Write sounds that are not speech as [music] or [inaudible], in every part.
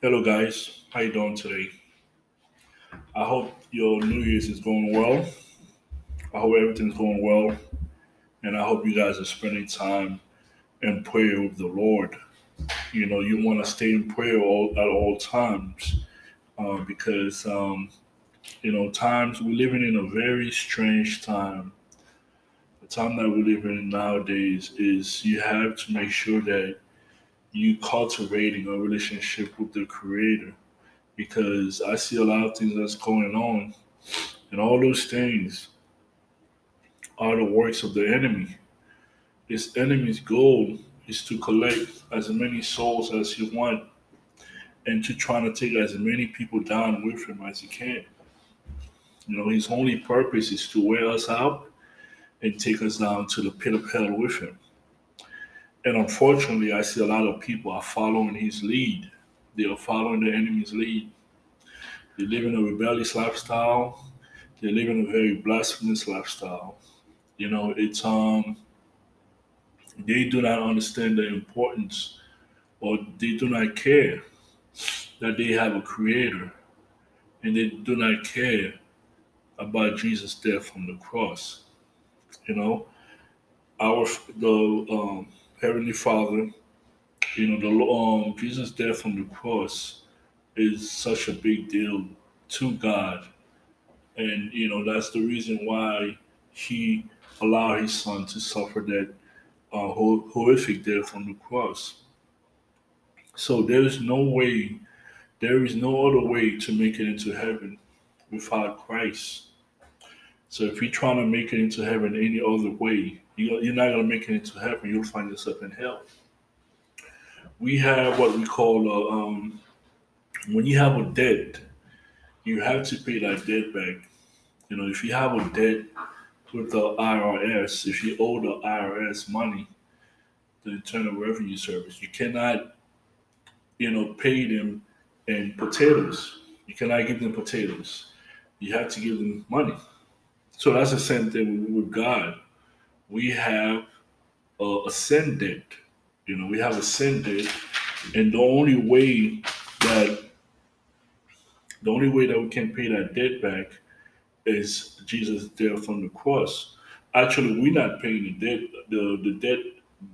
Hello, guys. How you doing today? I hope your New Year's is going well. I hope everything's going well, and I hope you guys are spending time in prayer with the Lord. You know, you want to stay in prayer all, at all times uh, because, um, you know, times we're living in a very strange time. The time that we're living in nowadays is you have to make sure that you cultivating a relationship with the creator because I see a lot of things that's going on and all those things are the works of the enemy. This enemy's goal is to collect as many souls as he want and to try to take as many people down with him as he can. You know, his only purpose is to wear us out and take us down to the pit of hell with him. And unfortunately, I see a lot of people are following his lead. They are following the enemy's lead. They live in a rebellious lifestyle. They live in a very blasphemous lifestyle. You know, it's um they do not understand the importance or they do not care that they have a creator and they do not care about Jesus' death on the cross. You know, our the um, Heavenly Father, you know, the um, Jesus' death on the cross is such a big deal to God, and you know that's the reason why He allowed His Son to suffer that uh, horrific death on the cross. So there is no way, there is no other way to make it into heaven without Christ. So if you're trying to make it into heaven any other way, you're not going to make it into heaven. You'll find yourself in hell. We have what we call a, um, when you have a debt, you have to pay that debt back. You know, if you have a debt with the IRS, if you owe the IRS money, the Internal Revenue Service, you cannot, you know, pay them in potatoes. You cannot give them potatoes. You have to give them money. So that's the same thing with God we have uh, ascended. You know, we have ascended, and the only way that the only way that we can pay that debt back is Jesus' death on the cross. Actually, we're not paying the debt the, the debt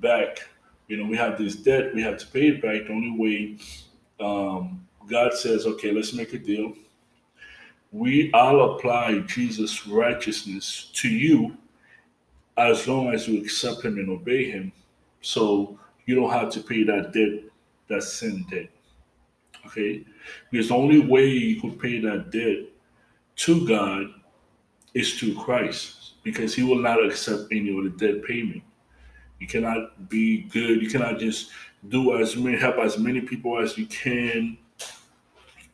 back. You know, we have this debt, we have to pay it back. The only way um, God says, okay, let's make a deal. We all apply Jesus' righteousness to you as long as you accept him and obey him. So you don't have to pay that debt, that sin debt. Okay? Because the only way you could pay that debt to God is through Christ. Because he will not accept any of the debt payment. You cannot be good. You cannot just do as many help as many people as you can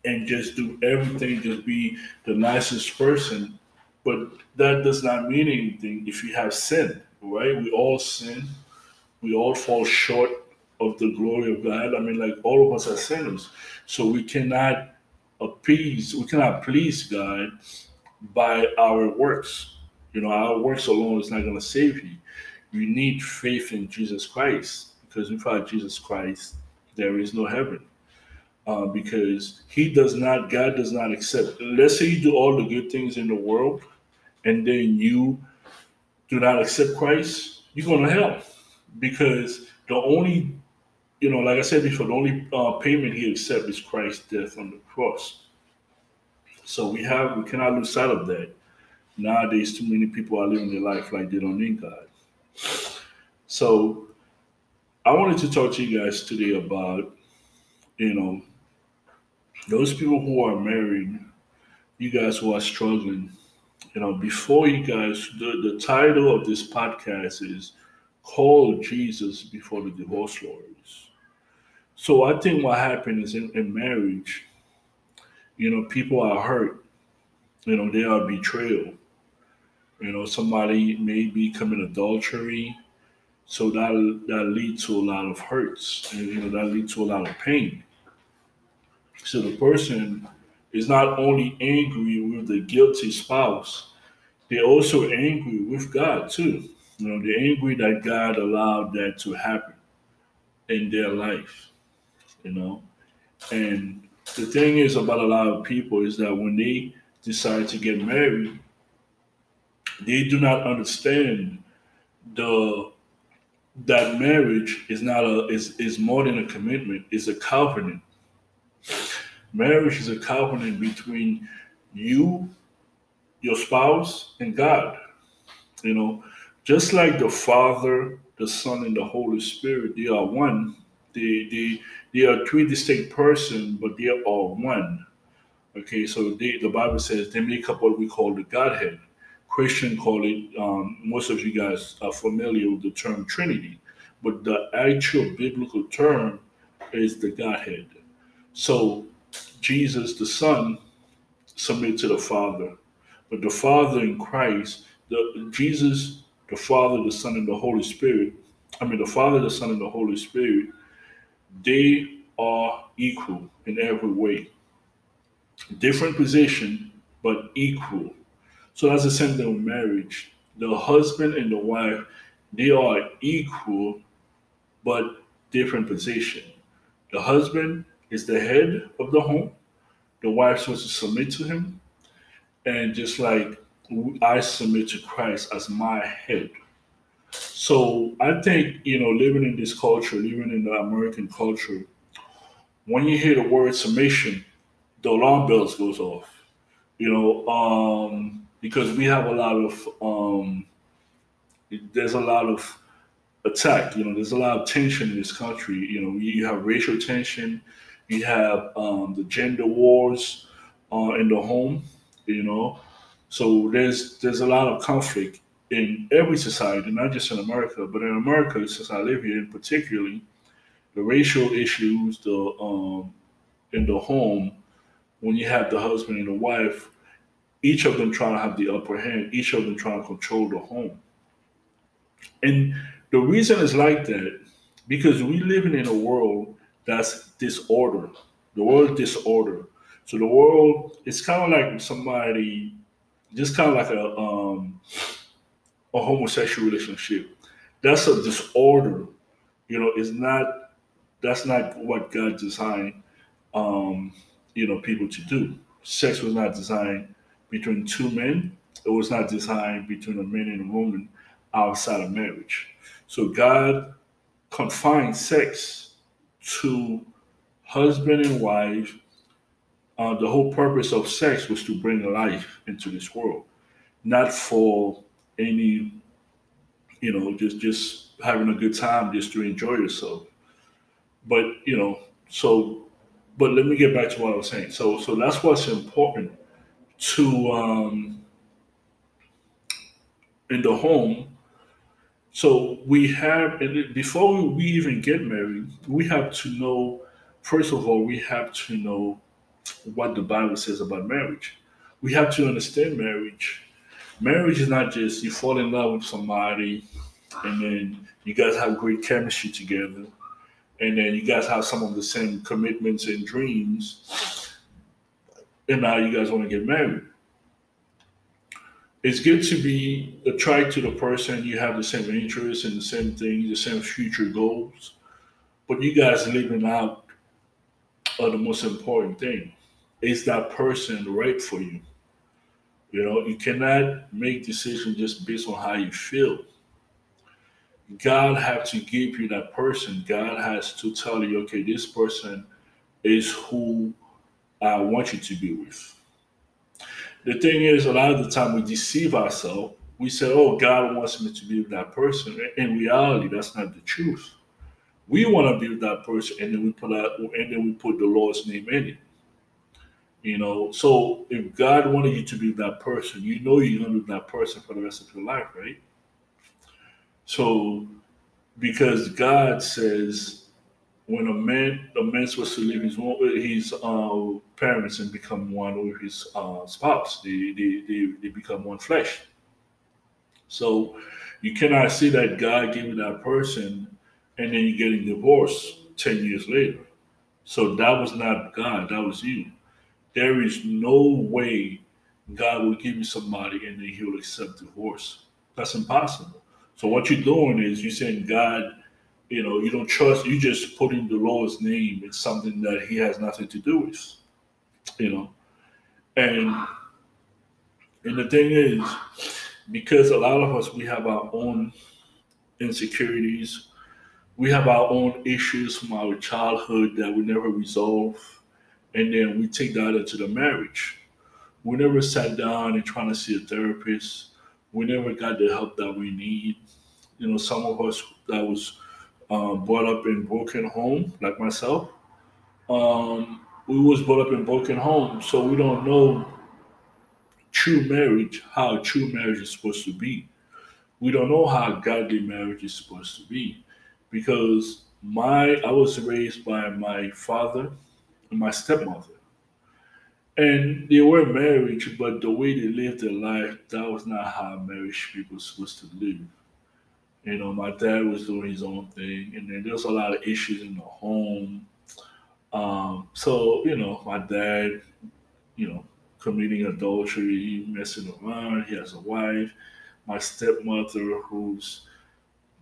and just do everything, just be the nicest person but that does not mean anything if you have sin, right? We all sin. We all fall short of the glory of God. I mean, like all of us are sinners. So we cannot appease, we cannot please God by our works. You know, our works alone is not going to save you. You need faith in Jesus Christ because without Jesus Christ, there is no heaven. Uh, because he does not, God does not accept. Let's say you do all the good things in the world, and then you do not accept Christ, you're going to hell. Because the only, you know, like I said before, the only uh, payment he accepts is Christ's death on the cross. So we have, we cannot lose sight of that. Nowadays, too many people are living their life like they don't need God. So I wanted to talk to you guys today about, you know, those people who are married, you guys who are struggling you know, before you guys, the, the title of this podcast is Call Jesus Before the Divorce Lawyers. So I think what happened is in, in marriage, you know, people are hurt. You know, they are betrayal. You know, somebody may be committing adultery. So that that leads to a lot of hurts. And you know, that leads to a lot of pain. So the person is not only angry with the guilty spouse, they're also angry with God too. You know, they're angry that God allowed that to happen in their life. You know, And the thing is about a lot of people is that when they decide to get married, they do not understand the that marriage is not a is is more than a commitment, it's a covenant. Marriage is a covenant between you, your spouse, and God. You know, just like the Father, the Son, and the Holy Spirit, they are one. They they they are three distinct persons, but they are all one. Okay, so they, the Bible says they make up what we call the Godhead. Christian call it. Um, most of you guys are familiar with the term Trinity, but the actual biblical term is the Godhead. So Jesus, the Son, submit to the Father, but the Father in Christ, the Jesus, the Father, the Son, and the Holy Spirit. I mean, the Father, the Son, and the Holy Spirit. They are equal in every way. Different position, but equal. So that's the same thing with marriage. The husband and the wife, they are equal, but different position. The husband is the head of the home. The wife supposed to submit to him. And just like I submit to Christ as my head. So I think, you know, living in this culture, living in the American culture, when you hear the word submission, the alarm bells goes off. You know, um, because we have a lot of um, there's a lot of attack. You know, there's a lot of tension in this country. You know, you have racial tension, you have um, the gender wars uh, in the home. You know, so there's there's a lot of conflict in every society, not just in America, but in America, since I live here, in particularly, the racial issues, the um, in the home, when you have the husband and the wife each of them trying to have the upper hand, each of them trying to control the home. And the reason is like that because we living in a world that's disorder. The world disorder. So the world it's kind of like somebody, just kind of like a um, a homosexual relationship. That's a disorder. You know, it's not. That's not what God designed. Um, you know, people to do. Sex was not designed between two men. It was not designed between a man and a woman outside of marriage. So God confined sex to husband and wife. Uh, the whole purpose of sex was to bring life into this world, not for any, you know, just just having a good time, just to enjoy yourself. But you know, so, but let me get back to what I was saying. So, so that's what's important to um, in the home. So we have before we even get married, we have to know. First of all, we have to know what the Bible says about marriage. We have to understand marriage. Marriage is not just you fall in love with somebody and then you guys have great chemistry together and then you guys have some of the same commitments and dreams and now you guys want to get married. It's good to be attracted to the person. You have the same interests and the same things, the same future goals, but you guys living out are the most important thing. Is that person right for you? You know, you cannot make decisions just based on how you feel. God has to give you that person. God has to tell you, okay, this person is who I want you to be with. The thing is, a lot of the time we deceive ourselves. We say, oh, God wants me to be that person. In reality, that's not the truth. We want to be that person, and then we put out, and then we put the Lord's name in it. You know, so if God wanted you to be that person, you know you're going to be that person for the rest of your life, right? So, because God says when a man a man's supposed to leave his his uh, parents and become one with his uh, spouse, they, they they they become one flesh. So you cannot see that God giving that person and then you're getting divorced ten years later. So that was not God, that was you. There is no way God will give you somebody and then he will accept divorce. That's impossible. So what you're doing is you're saying, God, you know, you don't trust, you just put in the Lord's name It's something that he has nothing to do with, you know. And and the thing is, because a lot of us we have our own insecurities, we have our own issues from our childhood that we never resolve, and then we take that into the marriage. We never sat down and trying to see a therapist. We never got the help that we need. You know, some of us that was um, brought up in broken home, like myself. Um, we was brought up in broken home, so we don't know true marriage, how true marriage is supposed to be. We don't know how godly marriage is supposed to be, because my I was raised by my father and my stepmother, and they were married, but the way they lived their life, that was not how marriage people supposed to live. You know, my dad was doing his own thing, and then there's a lot of issues in the home. Um, so you know, my dad, you know, committing adultery, messing around. He has a wife. My stepmother, who's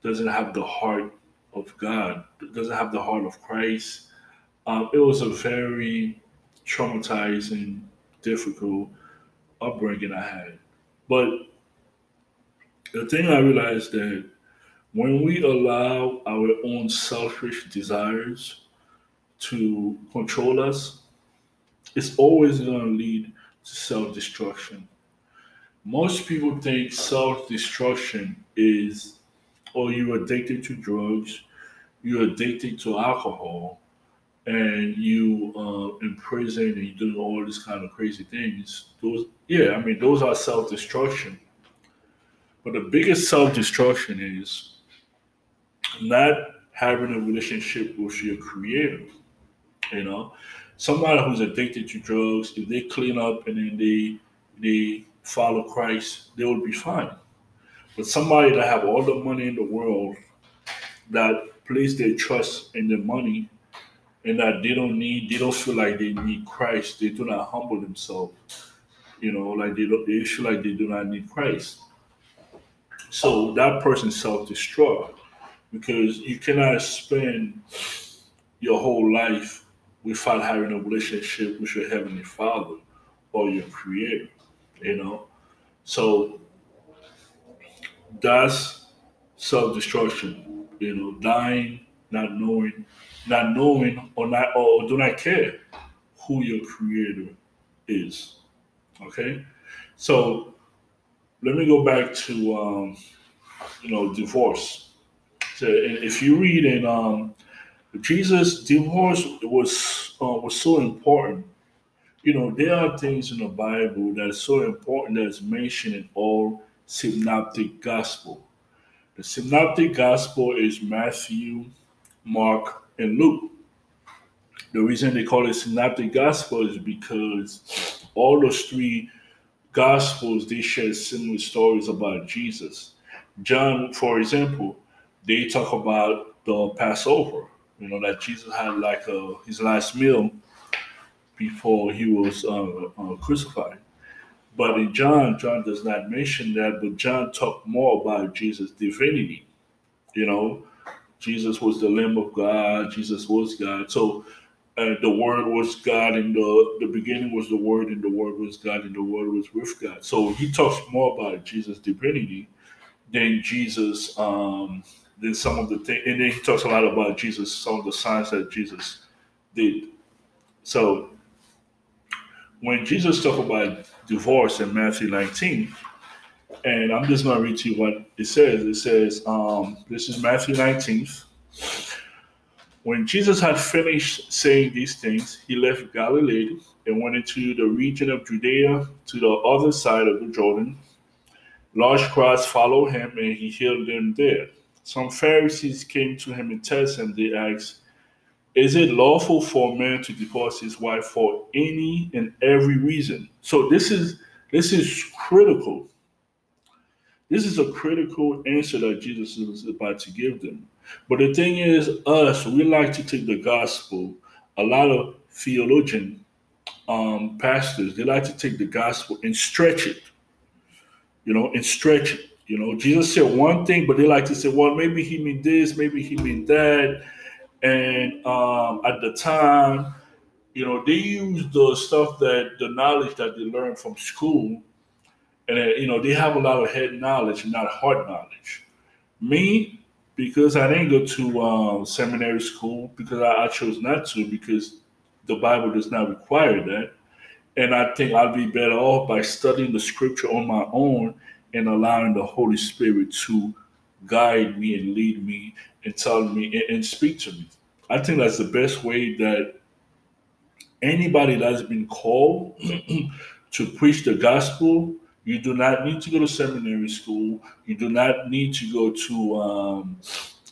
doesn't have the heart of God, doesn't have the heart of Christ. Um, it was a very traumatizing, difficult upbringing I had. But the thing I realized that when we allow our own selfish desires to control us, it's always going to lead to self destruction. Most people think self destruction is, oh, you're addicted to drugs, you're addicted to alcohol, and you uh, in prison and you're doing all these kind of crazy things. Those, yeah, I mean, those are self destruction. But the biggest self destruction is not having a relationship with your creator. You know, somebody who's addicted to drugs, if they clean up and then they they follow Christ, they will be fine. But somebody that have all the money in the world that place their trust in their money and that they don't need, they don't feel like they need Christ. They do not humble themselves. You know, like they don't, they feel like they do not need Christ. So that person self-destruct because you cannot spend your whole life without having a relationship with your heavenly Father or your Creator. You know, so that's self-destruction. You know, dying, not knowing, not knowing, or not, or do not care who your Creator is. Okay, so let me go back to um, you know divorce so, if you read in um, Jesus, divorce was uh, was so important. You know, there are things in the Bible that is so important that is mentioned in all synoptic gospel. The synoptic gospel is Matthew, Mark, and Luke. The reason they call it synoptic gospel is because all those three gospels they share similar stories about Jesus. John, for example, they talk about the Passover. You know that Jesus had like a, his last meal before he was uh, uh, crucified. But in John, John does not mention that. But John talked more about Jesus' divinity. You know, Jesus was the Lamb of God. Jesus was God. So uh, the Word was God, and the the beginning was the Word, and the Word was God, and the Word was with God. So he talks more about Jesus' divinity than Jesus um, then some of the things, and then he talks a lot about Jesus, some of the signs that Jesus did. So when Jesus talked about divorce in Matthew 19, and I'm just going to read to you what it says. It says, um, this is Matthew 19. When Jesus had finished saying these things, he left Galilee and went into the region of Judea to the other side of the Jordan. Large crowds followed him, and he healed them there. Some Pharisees came to him and tested him. They asked, Is it lawful for a man to divorce his wife for any and every reason? So this is this is critical. This is a critical answer that Jesus is about to give them. But the thing is, us, we like to take the gospel. A lot of theologian um, pastors, they like to take the gospel and stretch it, you know, and stretch it You know, Jesus said one thing, but they like to say, well, maybe he mean this, maybe he mean that. And um, at the time, you know, they use the stuff that the knowledge that they learned from school, and uh, you know, they have a lot of head knowledge not heart knowledge. Me, because I didn't go to um, seminary school because I, I chose not to because the Bible does not require that. And I think I'd be better off by studying the scripture on my own and allowing the Holy Spirit to guide me and lead me and tell me and, and speak to me. I think that's the best way that anybody that's been called [clears throat] to preach the gospel, you do not need to go to seminary school. You do not need to go to um,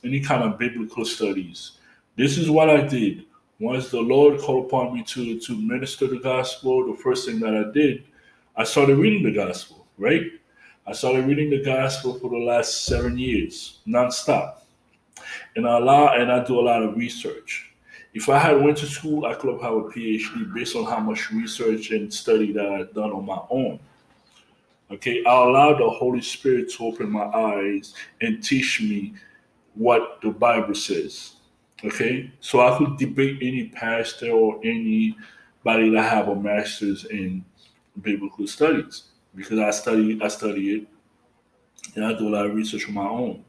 any kind of biblical studies. This is what I did. Once the Lord called upon me to, to minister the gospel, the first thing that I did, I started reading the gospel, right? I started reading the gospel for the last seven years, nonstop. And I allow and I do a lot of research. If I had went to school, I could have had a PhD based on how much research and study that I've done on my own. Okay, I allow the Holy Spirit to open my eyes and teach me what the Bible says. Okay, so I could debate any pastor or anybody that have a master's in biblical studies because I study I study it and I do a lot of research on my own.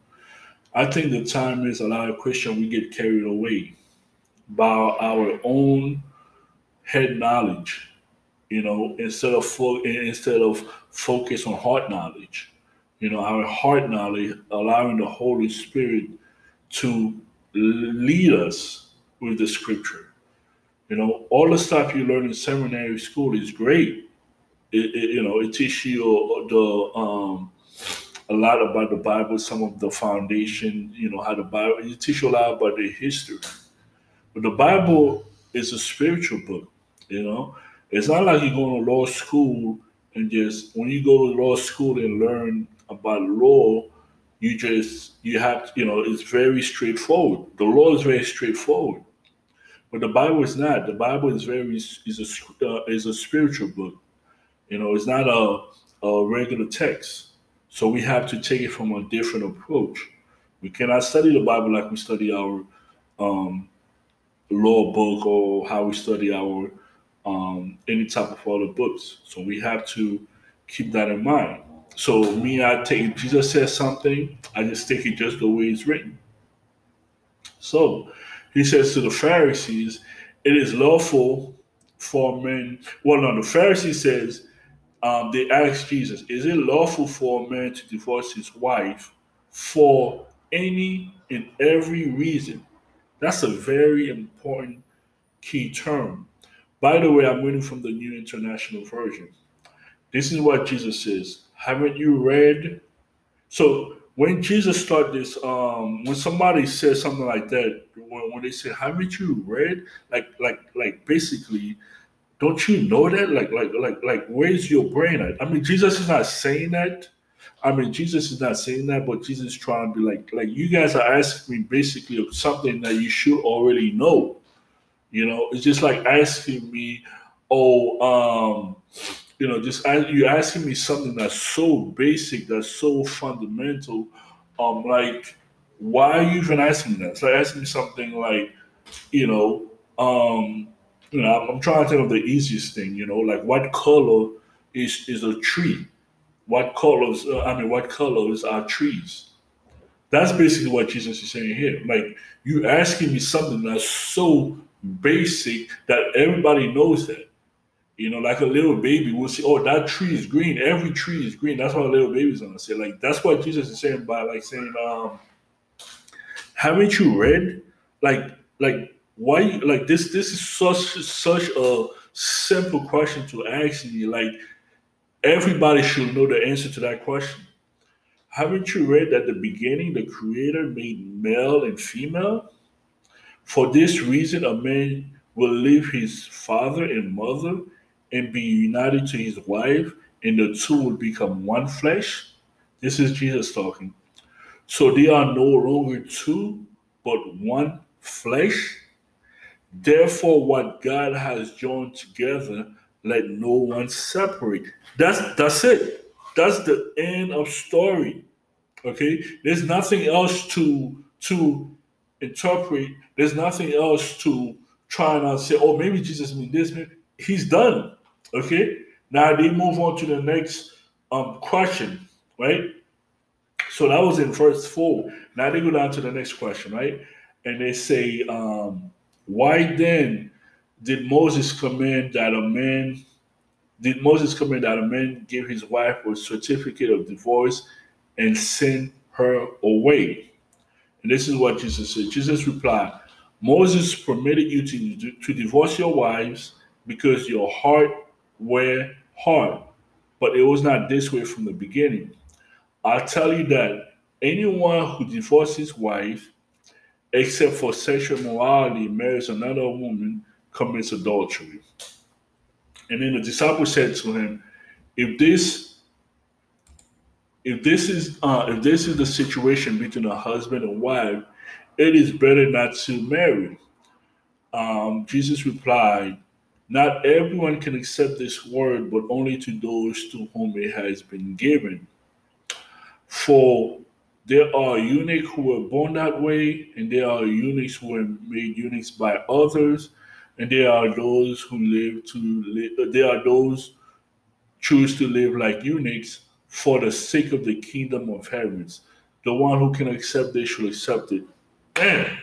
I think the time is a lot of Christian we get carried away by our own head knowledge, you know, instead of fo- instead of focus on heart knowledge. You know, our heart knowledge, allowing the Holy Spirit to lead us with the scripture. You know, all the stuff you learn in seminary school is great it, it, you know, it teaches you the um, a lot about the Bible, some of the foundation, you know, how the Bible. It teaches you a lot about the history. But the Bible is a spiritual book. You know, it's not like you go to law school and just when you go to law school and learn about law, you just you have you know it's very straightforward. The law is very straightforward, but the Bible is not. The Bible is very is a uh, is a spiritual book. You know, it's not a, a regular text. So we have to take it from a different approach. We cannot study the Bible like we study our um, law book or how we study our um, any type of other books. So we have to keep that in mind. So me, I take Jesus says something, I just take it just the way it's written. So he says to the Pharisees, it is lawful for men. Well, no, the Pharisee says um, they asked Jesus, Is it lawful for a man to divorce his wife for any and every reason? That's a very important key term. By the way, I'm reading from the New International Version. This is what Jesus says. Haven't you read? So when Jesus started this, um, when somebody says something like that, when, when they say, "Haven't you read?" Like, like, like, basically, don't you know that? Like, like, like, like, where's your brain at? I mean, Jesus is not saying that. I mean, Jesus is not saying that, but Jesus is trying to be like, like you guys are asking me basically something that you should already know. You know, it's just like asking me, oh, um, you know, just you're asking me something that's so basic, that's so fundamental. Um, like, why are you even asking that? It's like asking me something like, you know, um, you know, I'm, trying to think of the easiest thing, you know, like what color is is a tree? What colors? Uh, I mean, what colors are trees? That's basically what Jesus is saying here. Like you asking me something that's so basic that everybody knows that. You know, like a little baby will say, "Oh, that tree is green. Every tree is green." That's what a little baby's gonna say. Like that's what Jesus is saying by like saying, um, "Haven't you read? Like, like why like this this is such such a simple question to ask me like everybody should know the answer to that question. Haven't you read that the beginning the creator made male and female? For this reason a man will leave his father and mother and be united to his wife and the two will become one flesh? This is jesus talking. So they are no longer two but one flesh Therefore, what God has joined together, let no one separate. That's that's it. That's the end of story. Okay, there's nothing else to to interpret. There's nothing else to try and say. Oh, maybe Jesus mean this. Maybe. He's done. Okay. Now they move on to the next um question, right? So that was in verse four. Now they go down to the next question, right? And they say, um, why then did Moses command that a man did Moses command that a man give his wife a certificate of divorce and send her away? And this is what Jesus said. Jesus replied, Moses permitted you to, to divorce your wives because your heart were hard, but it was not this way from the beginning. I tell you that anyone who divorces his wife, except for sexual morality, marries another woman, commits adultery. And then the disciple said to him, if this if this is uh, if this is the situation between a husband and wife, it is better not to marry. Um, Jesus replied, Not everyone can accept this word, but only to those to whom it has been given. For there are eunuchs who were born that way, and there are eunuchs who were made eunuchs by others, and there are those who live to live, there are those choose to live like eunuchs for the sake of the kingdom of heavens. The one who can accept this should accept it. Man,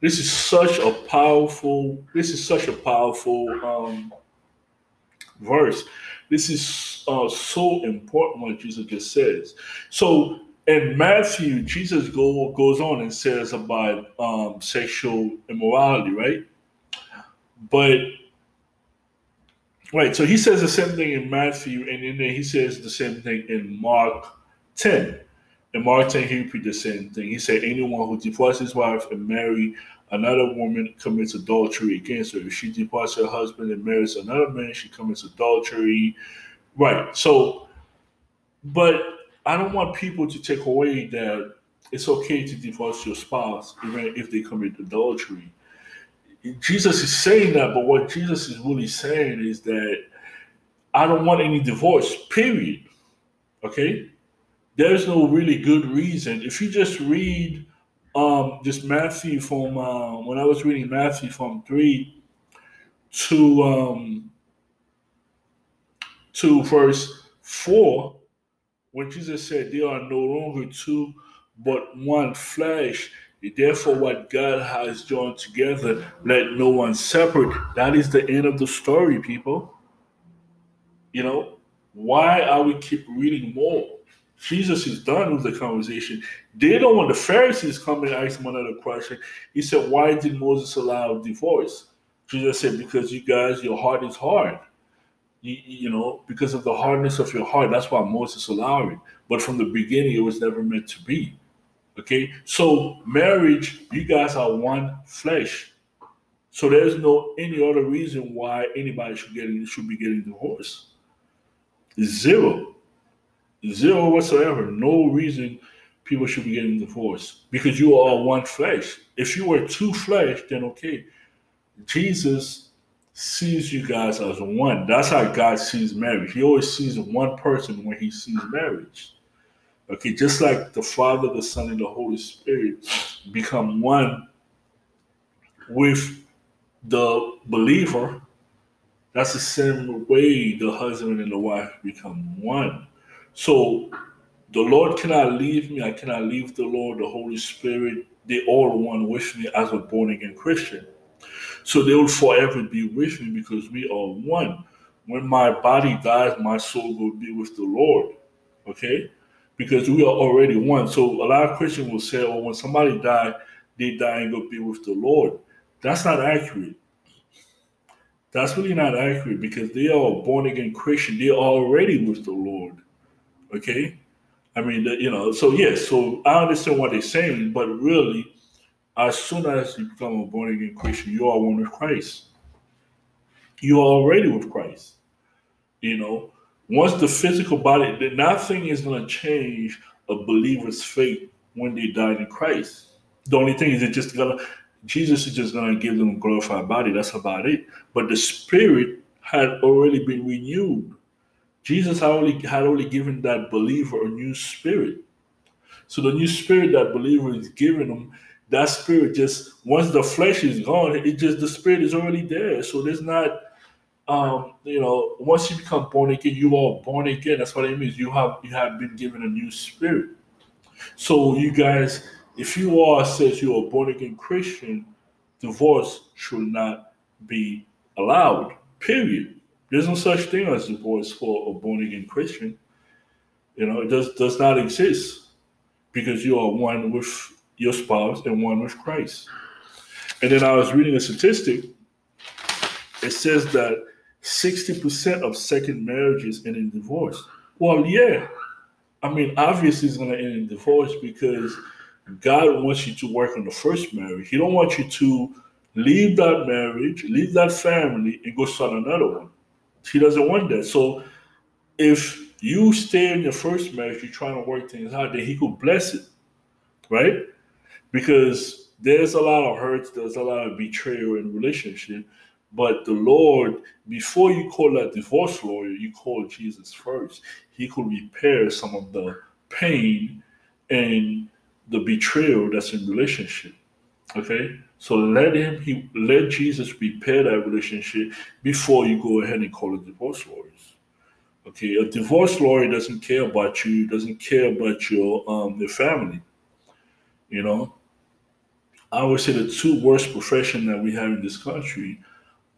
this is such a powerful, this is such a powerful um, verse. This is uh, so important what Jesus just says. So in Matthew, Jesus go, goes on and says about um, sexual immorality, right? But right, so he says the same thing in Matthew, and then he says the same thing in Mark 10. In Mark 10, he repeats the same thing. He said, Anyone who divorces his wife and marry another woman commits adultery against her. If she divorces her husband and marries another man, she commits adultery. Right. So, but I don't want people to take away that it's okay to divorce your spouse even if they commit adultery. Jesus is saying that, but what Jesus is really saying is that I don't want any divorce, period. Okay? There's no really good reason. If you just read um just Matthew from uh, when I was reading Matthew from three to um to verse four, when Jesus said they are no longer two but one flesh, Therefore, what God has joined together, let no one separate. That is the end of the story, people. You know, why are we keep reading more? Jesus is done with the conversation. They don't want the Pharisees come and ask him another question. He said, Why did Moses allow divorce? Jesus said, Because you guys, your heart is hard. You, you know, because of the hardness of your heart, that's why Moses allowed it. But from the beginning, it was never meant to be. Okay, so marriage, you guys are one flesh. So there's no any other reason why anybody should get should be getting divorced. Zero, zero whatsoever. No reason people should be getting divorced because you are one flesh. If you were two flesh, then okay. Jesus sees you guys as one. That's how God sees marriage. He always sees one person when he sees marriage. Okay, just like the Father, the Son, and the Holy Spirit become one with the believer, that's the same way the husband and the wife become one. So the Lord cannot leave me, I cannot leave the Lord, the Holy Spirit. They all one with me as a born again Christian. So they will forever be with me because we are one. When my body dies, my soul will be with the Lord. Okay? because we are already one. So a lot of Christians will say, "Oh, when somebody die, they die and go be with the Lord." That's not accurate. That's really not accurate because they are born again Christian. They are already with the Lord. Okay, I mean, you know. So yes, so I understand what they're saying, but really, as soon as you become a born again Christian, you are one with Christ. You are already with Christ. You know, once the physical body, nothing is going to change a believer's fate when they die in Christ. The only thing is, it just gonna Jesus is just gonna give them a glorified body. That's about it. But the spirit had already been renewed. Jesus had only had only given that believer a new spirit. So the new spirit that believer is giving them, that spirit just once the flesh is gone, it just the spirit is already there. So there's not um, you know, once you become born again, you are born again. That's what it means. You have you have been given a new spirit. So you guys, if you are says you are born again Christian, divorce should not be allowed. Period. There's no such thing as divorce for a born again Christian. You know, it does does not exist because you are one with your spouse and one with Christ. And then I was reading a statistic. It says that 60% of second marriages end in divorce. Well, yeah. I mean, obviously it's gonna end in divorce because God wants you to work on the first marriage. He don't want you to leave that marriage, leave that family, and go start another one. He doesn't want that. So if you stay in your first marriage, you're trying to work things out, then he could bless it. Right? Because there's a lot of hurts, there's a lot of betrayal in relationship. But the Lord, before you call that divorce lawyer, you call Jesus first. He could repair some of the pain and the betrayal that's in relationship. Okay? So let him he let Jesus repair that relationship before you go ahead and call a divorce lawyers. Okay, a divorce lawyer doesn't care about you, doesn't care about your um your family. You know, I would say the two worst profession that we have in this country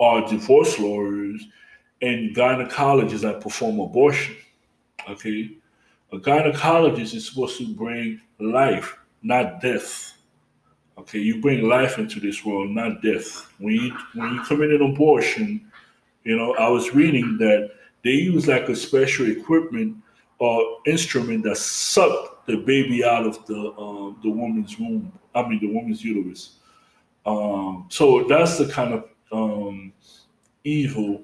are divorce lawyers and gynecologists that perform abortion. Okay, a gynecologist is supposed to bring life, not death. Okay, you bring life into this world, not death. When you when you commit an abortion, you know, I was reading that they use like a special equipment or instrument that suck the baby out of the um, the woman's womb. I mean, the woman's uterus. Um, so that's the kind of um, evil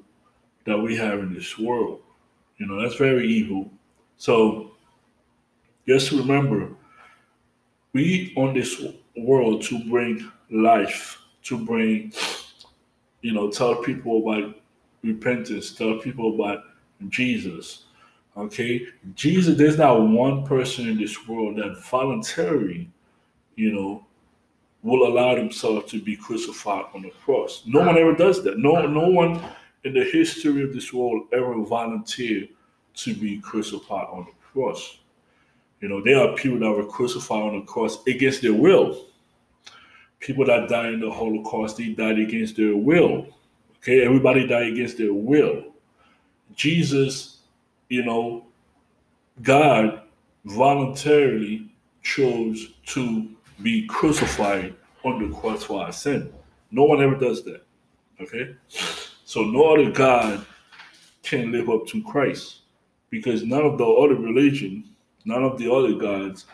that we have in this world. You know, that's very evil. So just remember, we on this world to bring life, to bring, you know, tell people about repentance, tell people about Jesus. Okay, Jesus, there's not one person in this world that voluntarily, you know, will allow themselves to be crucified on the cross. No one ever does that. No, no one in the history of this world ever volunteered to be crucified on the cross. You know, there are people that were crucified on the cross against their will. People that died in the Holocaust, they died against their will. Okay, everybody died against their will. Jesus, you know, God voluntarily chose to be crucified on the cross for our sin. No one ever does that. Okay? So no other God can live up to Christ because none of the other religion, none of the other gods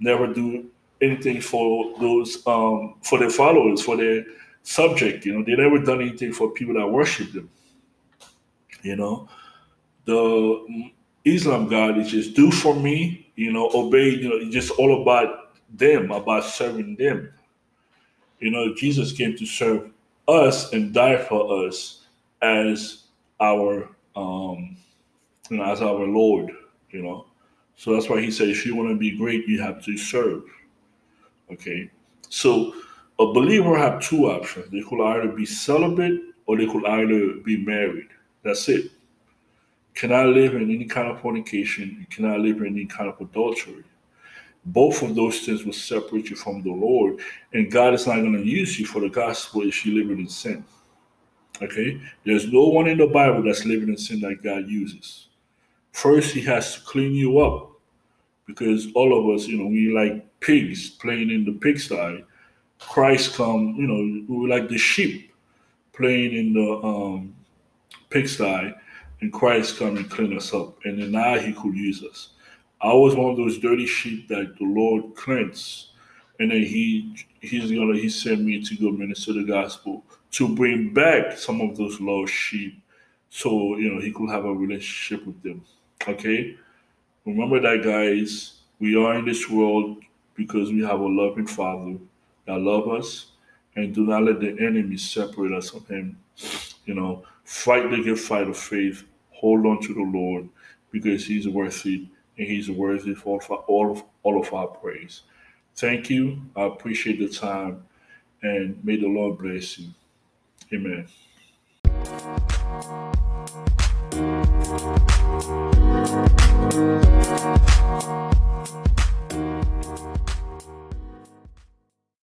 never do anything for those um for their followers, for their subject. You know, they never done anything for people that worship them. You know, the Islam God is just do for me, you know, obey, you know, it's just all about them, about serving them. You know, Jesus came to serve us and die for us as our um you know as our Lord, you know. So that's why he said if you want to be great, you have to serve. Okay. So a believer have two options. They could either be celibate or they could either be married. That's it. Cannot live in any kind of fornication. You cannot live in any kind of adultery both of those things will separate you from the Lord, and God is not going to use you for the gospel if you live in sin. Okay, there's no one in the Bible that's living in sin that God uses. First, He has to clean you up because all of us, you know, we like pigs playing in the pigsty. Christ come, you know, we like the sheep playing in the um, pigsty, and Christ come and clean us up, and then now He could use us. I was one of those dirty sheep that the Lord cleansed, and then He He's gonna He sent me to go minister the gospel to bring back some of those lost sheep, so you know He could have a relationship with them. Okay, remember that, guys. We are in this world because we have a loving Father that love us, and do not let the enemy separate us from Him. You know, Fight the good fight of faith. Hold on to the Lord because He's worthy and He's worthy for all of, all of our praise. Thank you. I appreciate the time and may the Lord bless you. Amen.